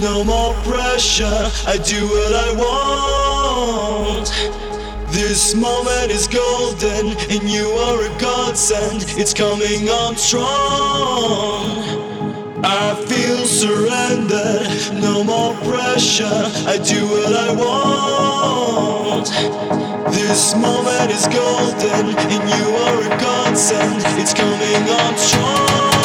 no more pressure. I do what I want. This moment is golden, and you are a godsend. It's coming on strong. I feel surrendered, no more pressure. I do what I want. This moment is golden, and you are a godsend. It's coming on strong.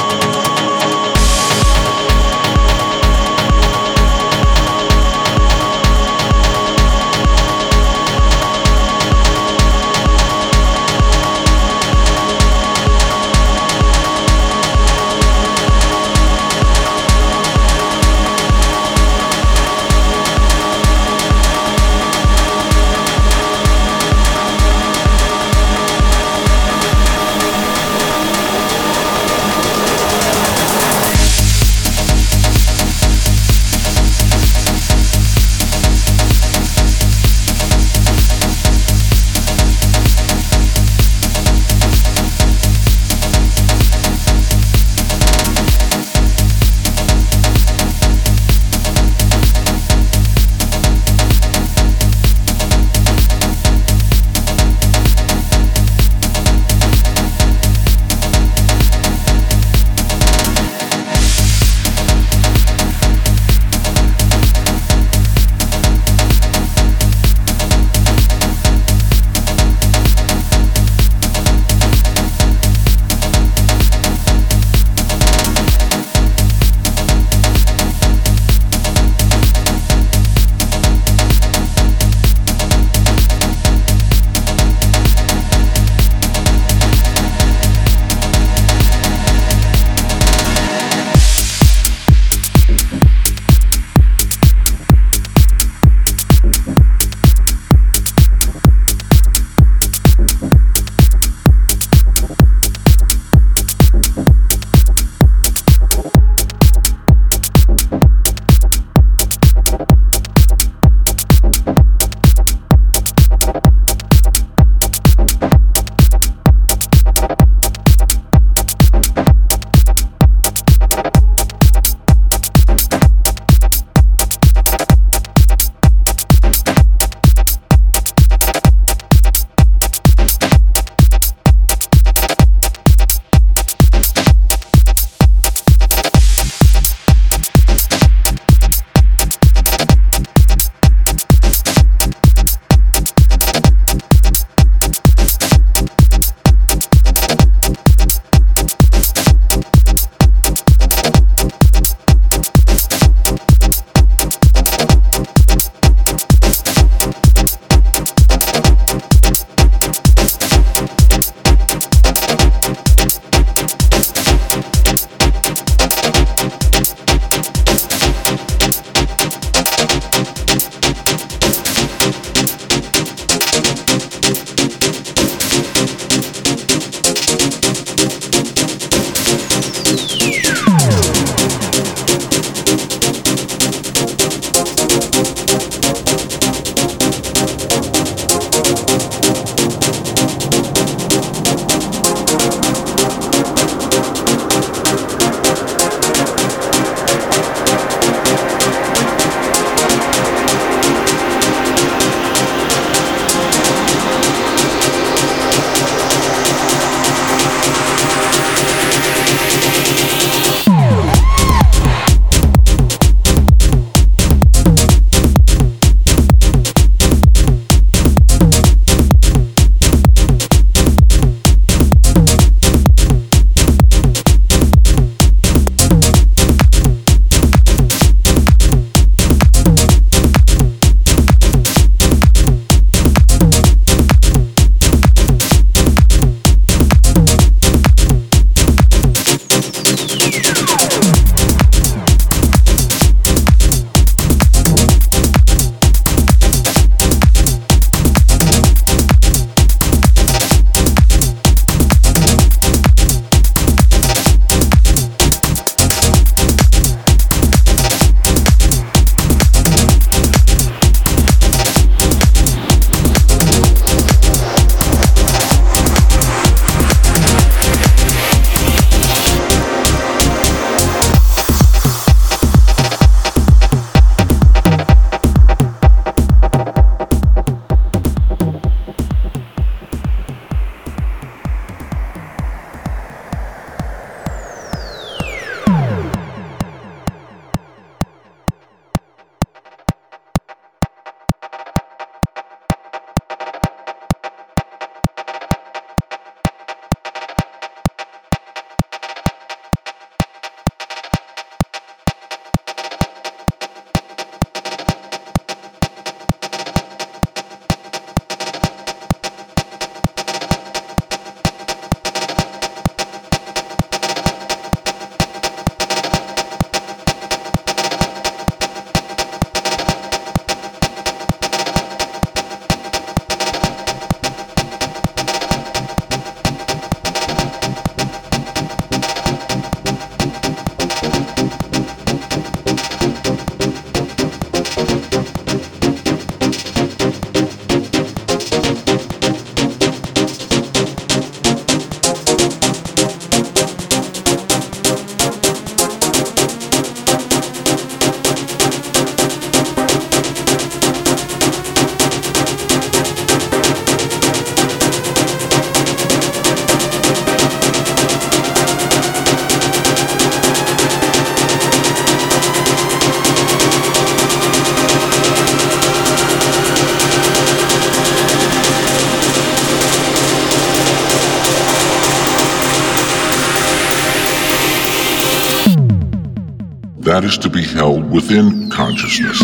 Is to be held within consciousness.